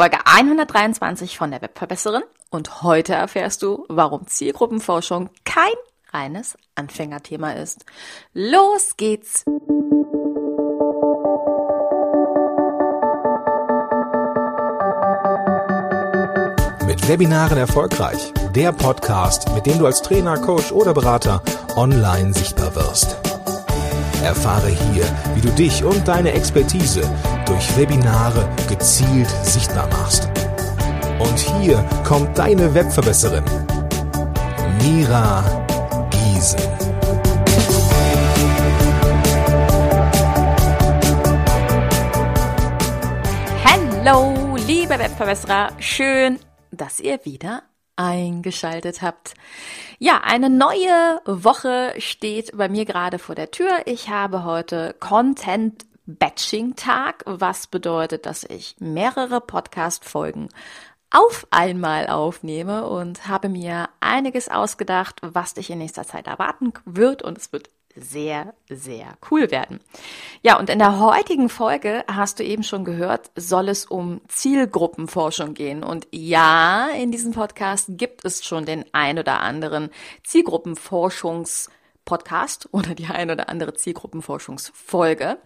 Folge 123 von der Webverbesserin und heute erfährst du, warum Zielgruppenforschung kein reines Anfängerthema ist. Los geht's! Mit Webinaren erfolgreich. Der Podcast, mit dem du als Trainer, Coach oder Berater online sichtbar wirst. Erfahre hier, wie du dich und deine Expertise durch Webinare gezielt sichtbar machst. Und hier kommt deine Webverbesserin, Mira Giesen. Hallo, liebe Webverbesserer, schön, dass ihr wieder eingeschaltet habt. Ja, eine neue Woche steht bei mir gerade vor der Tür. Ich habe heute Content Batching Tag, was bedeutet, dass ich mehrere Podcast Folgen auf einmal aufnehme und habe mir einiges ausgedacht, was dich in nächster Zeit erwarten wird und es wird sehr, sehr cool werden. Ja, und in der heutigen Folge hast du eben schon gehört, soll es um Zielgruppenforschung gehen. Und ja, in diesem Podcast gibt es schon den ein oder anderen Zielgruppenforschungspodcast oder die ein oder andere Zielgruppenforschungsfolge.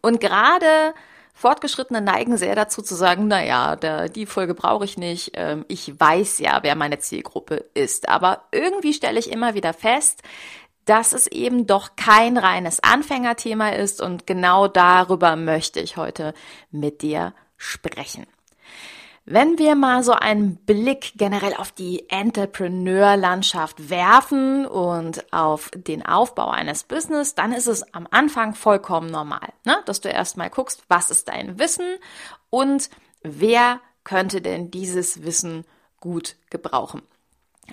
Und gerade Fortgeschrittene neigen sehr dazu zu sagen, na ja, die Folge brauche ich nicht. Ähm, ich weiß ja, wer meine Zielgruppe ist. Aber irgendwie stelle ich immer wieder fest, dass es eben doch kein reines Anfängerthema ist und genau darüber möchte ich heute mit dir sprechen. Wenn wir mal so einen Blick generell auf die Entrepreneur-Landschaft werfen und auf den Aufbau eines Business, dann ist es am Anfang vollkommen normal, ne? dass du erstmal guckst, was ist dein Wissen und wer könnte denn dieses Wissen gut gebrauchen.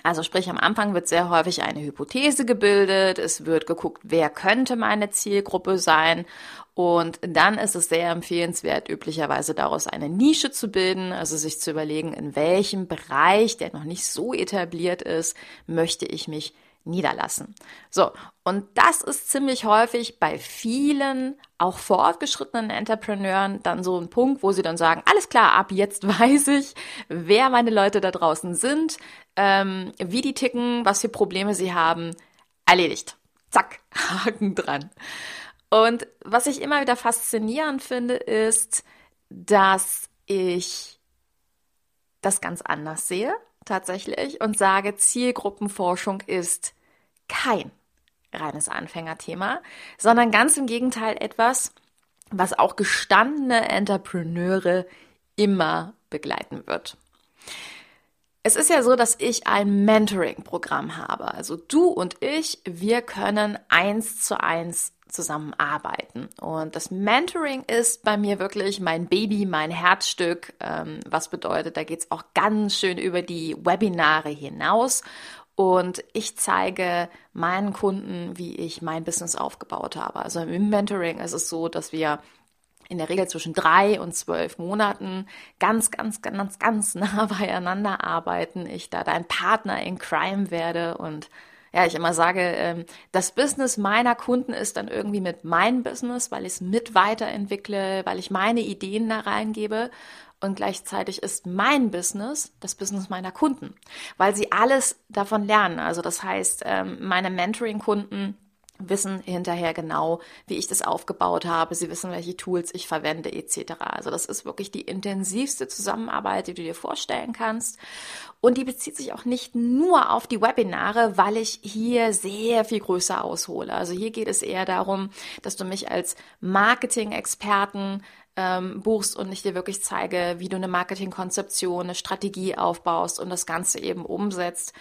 Also sprich, am Anfang wird sehr häufig eine Hypothese gebildet, es wird geguckt, wer könnte meine Zielgruppe sein. Und dann ist es sehr empfehlenswert, üblicherweise daraus eine Nische zu bilden, also sich zu überlegen, in welchem Bereich, der noch nicht so etabliert ist, möchte ich mich niederlassen. So, und das ist ziemlich häufig bei vielen, auch fortgeschrittenen Entrepreneuren dann so ein Punkt, wo sie dann sagen, alles klar, ab jetzt weiß ich, wer meine Leute da draußen sind, ähm, wie die ticken, was für Probleme sie haben, erledigt. Zack, Haken dran. Und was ich immer wieder faszinierend finde, ist, dass ich das ganz anders sehe, tatsächlich, und sage, Zielgruppenforschung ist kein reines Anfängerthema, sondern ganz im Gegenteil etwas, was auch gestandene Entrepreneure immer begleiten wird. Es ist ja so, dass ich ein Mentoring-Programm habe. Also du und ich, wir können eins zu eins zusammenarbeiten. Und das Mentoring ist bei mir wirklich mein Baby, mein Herzstück, ähm, was bedeutet, da geht's auch ganz schön über die Webinare hinaus. Und ich zeige meinen Kunden, wie ich mein Business aufgebaut habe. Also im Mentoring ist es so, dass wir in der Regel zwischen drei und zwölf Monaten ganz, ganz, ganz, ganz nah beieinander arbeiten. Ich da dein Partner in Crime werde und ja, ich immer sage, ähm, das Business meiner Kunden ist dann irgendwie mit meinem Business, weil ich es mit weiterentwickle, weil ich meine Ideen da reingebe und gleichzeitig ist mein Business das Business meiner Kunden, weil sie alles davon lernen. Also das heißt, ähm, meine Mentoring-Kunden wissen hinterher genau, wie ich das aufgebaut habe. Sie wissen, welche Tools ich verwende etc. Also das ist wirklich die intensivste Zusammenarbeit, die du dir vorstellen kannst. Und die bezieht sich auch nicht nur auf die Webinare, weil ich hier sehr viel größer aushole. Also hier geht es eher darum, dass du mich als Marketing-Experten ähm, buchst und ich dir wirklich zeige, wie du eine Marketingkonzeption, eine Strategie aufbaust und das Ganze eben umsetzt.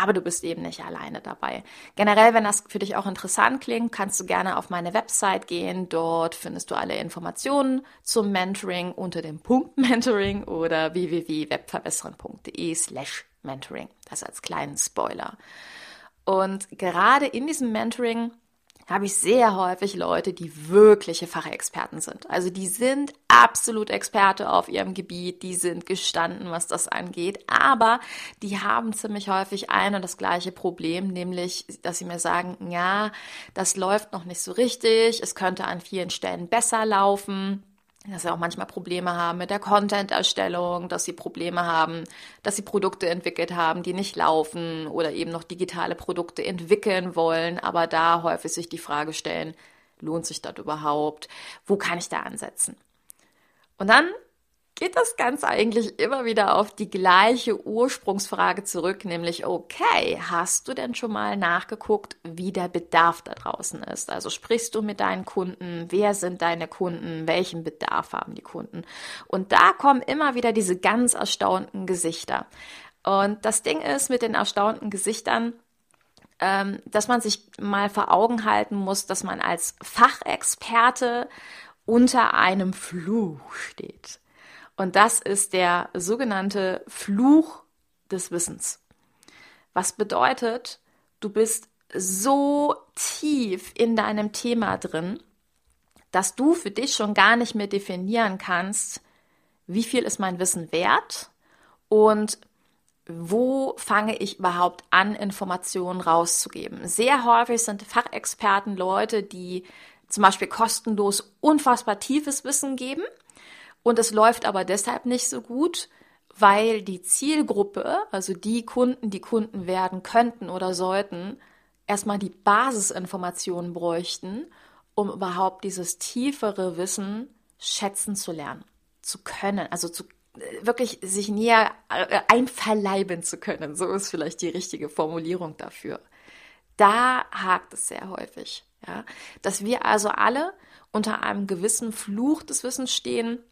Aber du bist eben nicht alleine dabei. Generell, wenn das für dich auch interessant klingt, kannst du gerne auf meine Website gehen. Dort findest du alle Informationen zum Mentoring unter dem Punkt Mentoring oder www.webverbessern.de slash Mentoring. Das als kleinen Spoiler. Und gerade in diesem Mentoring habe ich sehr häufig Leute, die wirkliche Fachexperten sind. Also die sind absolut Experte auf ihrem Gebiet, die sind gestanden, was das angeht, aber die haben ziemlich häufig ein und das gleiche Problem, nämlich, dass sie mir sagen, ja, das läuft noch nicht so richtig, es könnte an vielen Stellen besser laufen. Dass sie auch manchmal Probleme haben mit der Content-Erstellung, dass sie Probleme haben, dass sie Produkte entwickelt haben, die nicht laufen oder eben noch digitale Produkte entwickeln wollen, aber da häufig sich die Frage stellen, lohnt sich das überhaupt? Wo kann ich da ansetzen? Und dann geht das Ganze eigentlich immer wieder auf die gleiche Ursprungsfrage zurück, nämlich, okay, hast du denn schon mal nachgeguckt, wie der Bedarf da draußen ist? Also sprichst du mit deinen Kunden? Wer sind deine Kunden? Welchen Bedarf haben die Kunden? Und da kommen immer wieder diese ganz erstaunten Gesichter. Und das Ding ist mit den erstaunten Gesichtern, ähm, dass man sich mal vor Augen halten muss, dass man als Fachexperte unter einem Fluch steht. Und das ist der sogenannte Fluch des Wissens. Was bedeutet, du bist so tief in deinem Thema drin, dass du für dich schon gar nicht mehr definieren kannst, wie viel ist mein Wissen wert und wo fange ich überhaupt an, Informationen rauszugeben. Sehr häufig sind Fachexperten Leute, die zum Beispiel kostenlos unfassbar tiefes Wissen geben und es läuft aber deshalb nicht so gut, weil die Zielgruppe, also die Kunden, die Kunden werden könnten oder sollten, erstmal die Basisinformationen bräuchten, um überhaupt dieses tiefere Wissen schätzen zu lernen, zu können, also zu äh, wirklich sich näher äh, einverleiben zu können. So ist vielleicht die richtige Formulierung dafür. Da hakt es sehr häufig, ja, dass wir also alle unter einem gewissen Fluch des Wissens stehen,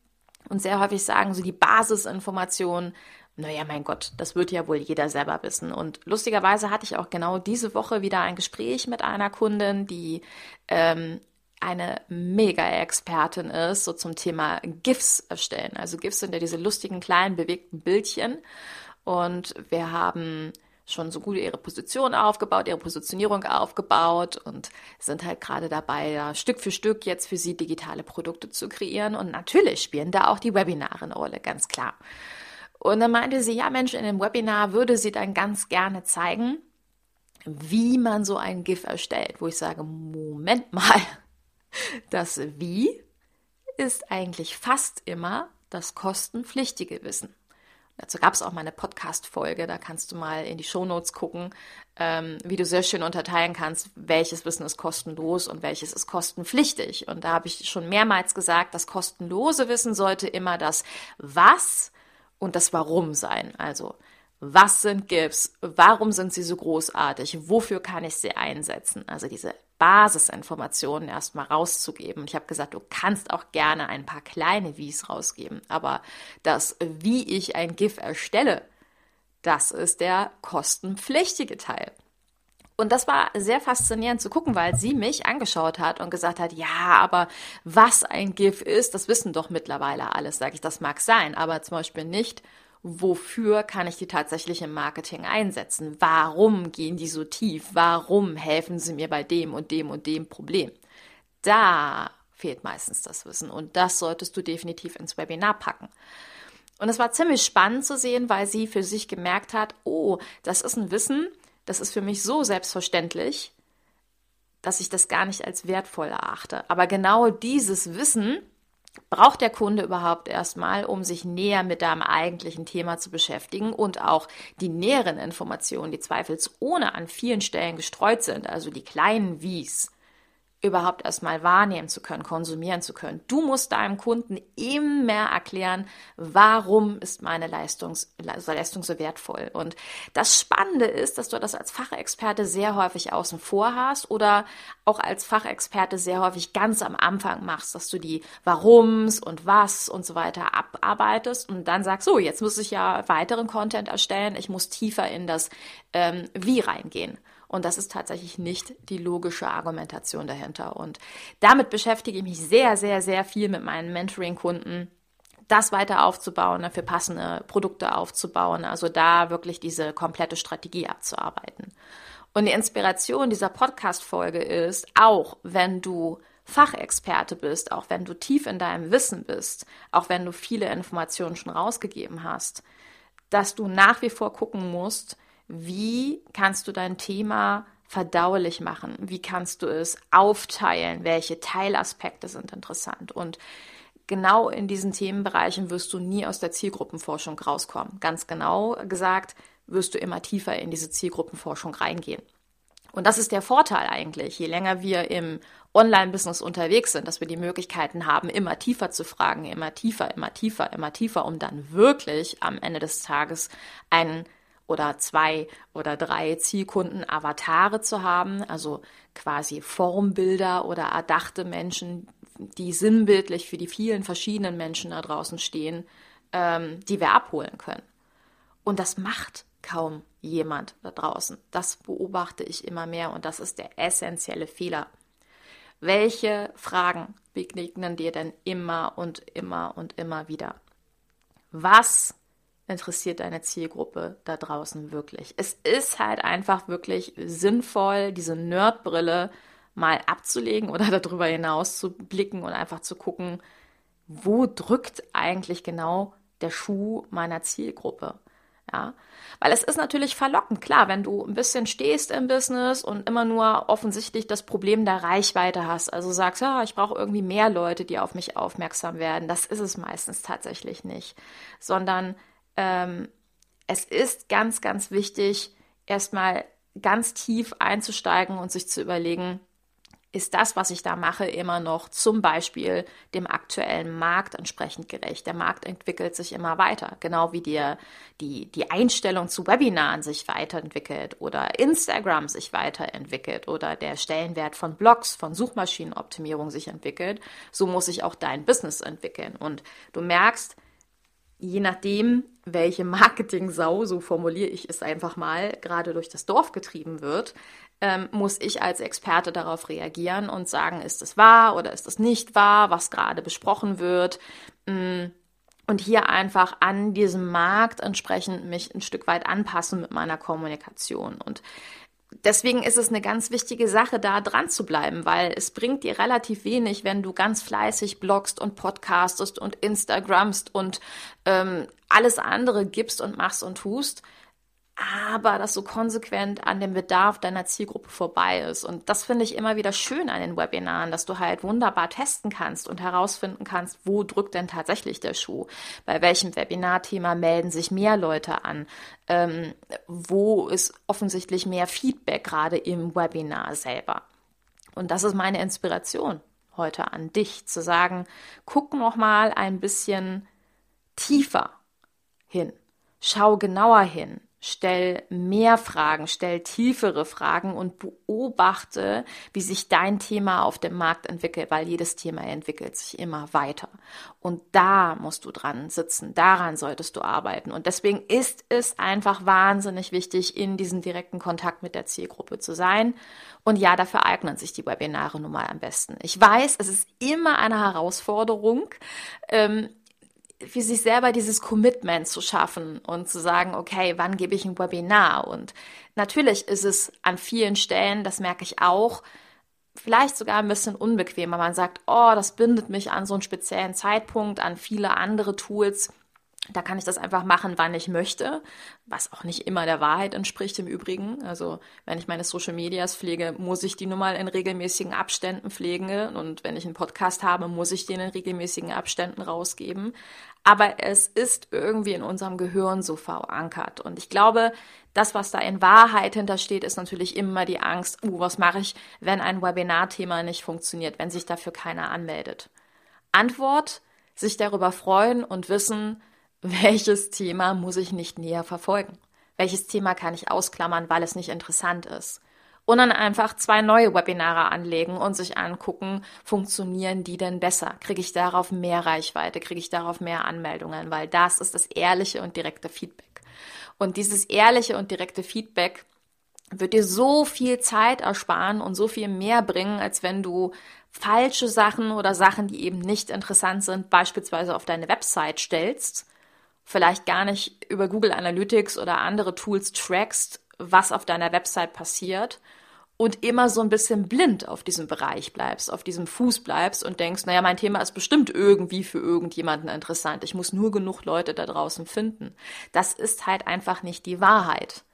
und sehr häufig sagen so die Basisinformationen, naja, mein Gott, das wird ja wohl jeder selber wissen. Und lustigerweise hatte ich auch genau diese Woche wieder ein Gespräch mit einer Kundin, die ähm, eine Mega-Expertin ist, so zum Thema GIFs erstellen. Also GIFs sind ja diese lustigen kleinen bewegten Bildchen. Und wir haben schon so gut ihre Position aufgebaut, ihre Positionierung aufgebaut und sind halt gerade dabei, da Stück für Stück jetzt für sie digitale Produkte zu kreieren. Und natürlich spielen da auch die Webinare eine Rolle, ganz klar. Und dann meinte sie, ja Mensch, in dem Webinar würde sie dann ganz gerne zeigen, wie man so ein GIF erstellt, wo ich sage, Moment mal, das Wie ist eigentlich fast immer das kostenpflichtige Wissen. Dazu gab es auch mal eine Podcast-Folge, da kannst du mal in die Shownotes gucken, ähm, wie du sehr schön unterteilen kannst, welches Wissen ist kostenlos und welches ist kostenpflichtig. Und da habe ich schon mehrmals gesagt, das kostenlose Wissen sollte immer das Was und das Warum sein. Also was sind GIFs? Warum sind sie so großartig? Wofür kann ich sie einsetzen? Also diese Basisinformationen erstmal rauszugeben. Ich habe gesagt, du kannst auch gerne ein paar kleine Wies rausgeben, aber das, wie ich ein GIF erstelle, das ist der kostenpflichtige Teil. Und das war sehr faszinierend zu gucken, weil sie mich angeschaut hat und gesagt hat, ja, aber was ein GIF ist, das wissen doch mittlerweile alles. Sage ich, das mag sein, aber zum Beispiel nicht, wofür kann ich die tatsächlich im Marketing einsetzen? Warum gehen die so tief? Warum helfen sie mir bei dem und dem und dem Problem? Da fehlt meistens das Wissen und das solltest du definitiv ins Webinar packen. Und es war ziemlich spannend zu sehen, weil sie für sich gemerkt hat, oh, das ist ein Wissen, das ist für mich so selbstverständlich, dass ich das gar nicht als wertvoll erachte. Aber genau dieses Wissen braucht der Kunde überhaupt erstmal, um sich näher mit deinem eigentlichen Thema zu beschäftigen und auch die näheren Informationen, die zweifelsohne an vielen Stellen gestreut sind, also die kleinen Wies, überhaupt erstmal wahrnehmen zu können, konsumieren zu können. Du musst deinem Kunden immer erklären, warum ist meine Leistung, Leistung so wertvoll. Und das Spannende ist, dass du das als Fachexperte sehr häufig außen vor hast oder auch als Fachexperte sehr häufig ganz am Anfang machst, dass du die Warums und was und so weiter abarbeitest und dann sagst, so, jetzt muss ich ja weiteren Content erstellen, ich muss tiefer in das ähm, Wie reingehen. Und das ist tatsächlich nicht die logische Argumentation dahinter. Und damit beschäftige ich mich sehr, sehr, sehr viel mit meinen Mentoring-Kunden das weiter aufzubauen, dafür passende Produkte aufzubauen, also da wirklich diese komplette Strategie abzuarbeiten. Und die Inspiration dieser Podcast-Folge ist, auch wenn du Fachexperte bist, auch wenn du tief in deinem Wissen bist, auch wenn du viele Informationen schon rausgegeben hast, dass du nach wie vor gucken musst, wie kannst du dein Thema verdaulich machen? Wie kannst du es aufteilen? Welche Teilaspekte sind interessant? Und genau in diesen Themenbereichen wirst du nie aus der Zielgruppenforschung rauskommen. Ganz genau gesagt, wirst du immer tiefer in diese Zielgruppenforschung reingehen. Und das ist der Vorteil eigentlich, je länger wir im Online-Business unterwegs sind, dass wir die Möglichkeiten haben, immer tiefer zu fragen, immer tiefer, immer tiefer, immer tiefer, um dann wirklich am Ende des Tages einen oder zwei oder drei Zielkunden Avatare zu haben, also quasi Formbilder oder erdachte Menschen, die sinnbildlich für die vielen verschiedenen Menschen da draußen stehen, ähm, die wir abholen können. Und das macht kaum jemand da draußen. Das beobachte ich immer mehr und das ist der essentielle Fehler. Welche Fragen begegnen dir denn immer und immer und immer wieder? Was interessiert deine Zielgruppe da draußen wirklich? Es ist halt einfach wirklich sinnvoll, diese Nerdbrille mal abzulegen oder darüber hinaus zu blicken und einfach zu gucken, wo drückt eigentlich genau der Schuh meiner Zielgruppe? Ja, weil es ist natürlich verlockend, klar, wenn du ein bisschen stehst im Business und immer nur offensichtlich das Problem der Reichweite hast, also sagst, ja, ich brauche irgendwie mehr Leute, die auf mich aufmerksam werden. Das ist es meistens tatsächlich nicht, sondern ähm, es ist ganz, ganz wichtig, erstmal ganz tief einzusteigen und sich zu überlegen, ist das, was ich da mache, immer noch zum Beispiel dem aktuellen Markt entsprechend gerecht. Der Markt entwickelt sich immer weiter, genau wie dir die, die Einstellung zu Webinaren sich weiterentwickelt oder Instagram sich weiterentwickelt oder der Stellenwert von Blogs, von Suchmaschinenoptimierung sich entwickelt. So muss sich auch dein Business entwickeln. Und du merkst, je nachdem, welche Marketing-Sau, so formuliere ich es einfach mal, gerade durch das Dorf getrieben wird, ähm, muss ich als Experte darauf reagieren und sagen, ist es wahr oder ist es nicht wahr, was gerade besprochen wird. Mm, und hier einfach an diesem Markt entsprechend mich ein Stück weit anpassen mit meiner Kommunikation. Und deswegen ist es eine ganz wichtige Sache, da dran zu bleiben, weil es bringt dir relativ wenig, wenn du ganz fleißig bloggst und podcastest und Instagramst und ähm, alles andere gibst und machst und tust aber das so konsequent an dem Bedarf deiner Zielgruppe vorbei ist. Und das finde ich immer wieder schön an den Webinaren, dass du halt wunderbar testen kannst und herausfinden kannst, wo drückt denn tatsächlich der Schuh? Bei welchem Webinarthema melden sich mehr Leute an? Ähm, wo ist offensichtlich mehr Feedback gerade im Webinar selber? Und das ist meine Inspiration heute an dich, zu sagen, guck noch mal ein bisschen tiefer hin. Schau genauer hin Stell mehr Fragen, stell tiefere Fragen und beobachte, wie sich dein Thema auf dem Markt entwickelt, weil jedes Thema entwickelt sich immer weiter. Und da musst du dran sitzen, daran solltest du arbeiten. Und deswegen ist es einfach wahnsinnig wichtig, in diesem direkten Kontakt mit der Zielgruppe zu sein. Und ja, dafür eignen sich die Webinare nun mal am besten. Ich weiß, es ist immer eine Herausforderung. Ähm, für sich selber dieses Commitment zu schaffen und zu sagen, okay, wann gebe ich ein Webinar? Und natürlich ist es an vielen Stellen, das merke ich auch, vielleicht sogar ein bisschen unbequemer. Man sagt, oh, das bindet mich an so einen speziellen Zeitpunkt, an viele andere Tools. Da kann ich das einfach machen, wann ich möchte, was auch nicht immer der Wahrheit entspricht im Übrigen. Also wenn ich meine Social Medias pflege, muss ich die nun mal in regelmäßigen Abständen pflegen. Und wenn ich einen Podcast habe, muss ich den in regelmäßigen Abständen rausgeben. Aber es ist irgendwie in unserem Gehirn so verankert. Und ich glaube, das, was da in Wahrheit hintersteht, ist natürlich immer die Angst, uh, was mache ich, wenn ein Webinarthema nicht funktioniert, wenn sich dafür keiner anmeldet. Antwort, sich darüber freuen und wissen, welches Thema muss ich nicht näher verfolgen? Welches Thema kann ich ausklammern, weil es nicht interessant ist? Und dann einfach zwei neue Webinare anlegen und sich angucken, funktionieren die denn besser? Kriege ich darauf mehr Reichweite? Kriege ich darauf mehr Anmeldungen? Weil das ist das ehrliche und direkte Feedback. Und dieses ehrliche und direkte Feedback wird dir so viel Zeit ersparen und so viel mehr bringen, als wenn du falsche Sachen oder Sachen, die eben nicht interessant sind, beispielsweise auf deine Website stellst vielleicht gar nicht über Google Analytics oder andere Tools trackst, was auf deiner Website passiert und immer so ein bisschen blind auf diesem Bereich bleibst, auf diesem Fuß bleibst und denkst, naja, mein Thema ist bestimmt irgendwie für irgendjemanden interessant. Ich muss nur genug Leute da draußen finden. Das ist halt einfach nicht die Wahrheit.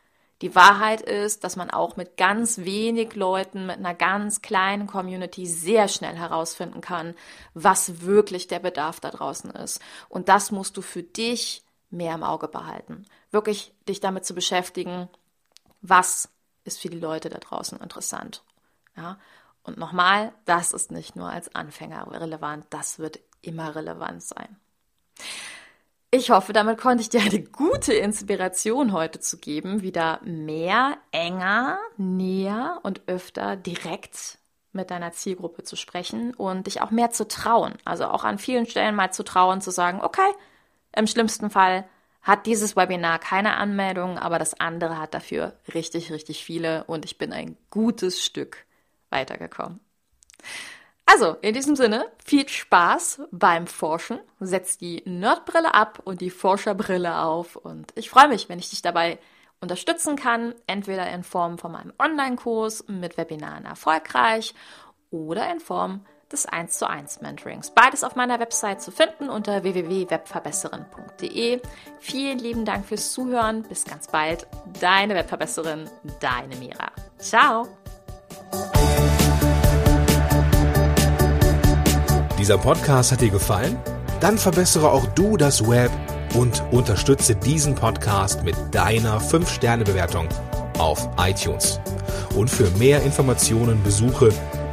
Die Wahrheit ist, dass man auch mit ganz wenig Leuten, mit einer ganz kleinen Community sehr schnell herausfinden kann, was wirklich der Bedarf da draußen ist. Und das musst du für dich mehr im Auge behalten. Wirklich dich damit zu beschäftigen, was ist für die Leute da draußen interessant. Ja? Und nochmal, das ist nicht nur als Anfänger relevant, das wird immer relevant sein. Ich hoffe, damit konnte ich dir eine gute Inspiration heute zu geben, wieder mehr, enger, näher und öfter direkt mit deiner Zielgruppe zu sprechen und dich auch mehr zu trauen. Also auch an vielen Stellen mal zu trauen, zu sagen, okay, im schlimmsten Fall hat dieses Webinar keine Anmeldung, aber das andere hat dafür richtig, richtig viele und ich bin ein gutes Stück weitergekommen. Also, in diesem Sinne, viel Spaß beim Forschen. Setz die Nerdbrille ab und die Forscherbrille auf. Und ich freue mich, wenn ich dich dabei unterstützen kann, entweder in Form von meinem Online-Kurs mit Webinaren erfolgreich oder in Form des 1 zu 1 Mentorings. Beides auf meiner Website zu finden unter www.webverbesserin.de. Vielen lieben Dank fürs Zuhören. Bis ganz bald. Deine Webverbesserin, deine Mira. Ciao. Dieser Podcast hat dir gefallen? Dann verbessere auch du das Web und unterstütze diesen Podcast mit deiner 5-Sterne-Bewertung auf iTunes. Und für mehr Informationen besuche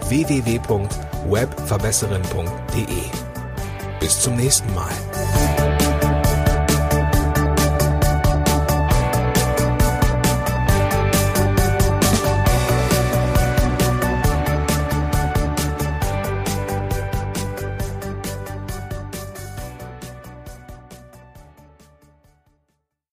www.webverbesserin.de. Bis zum nächsten Mal.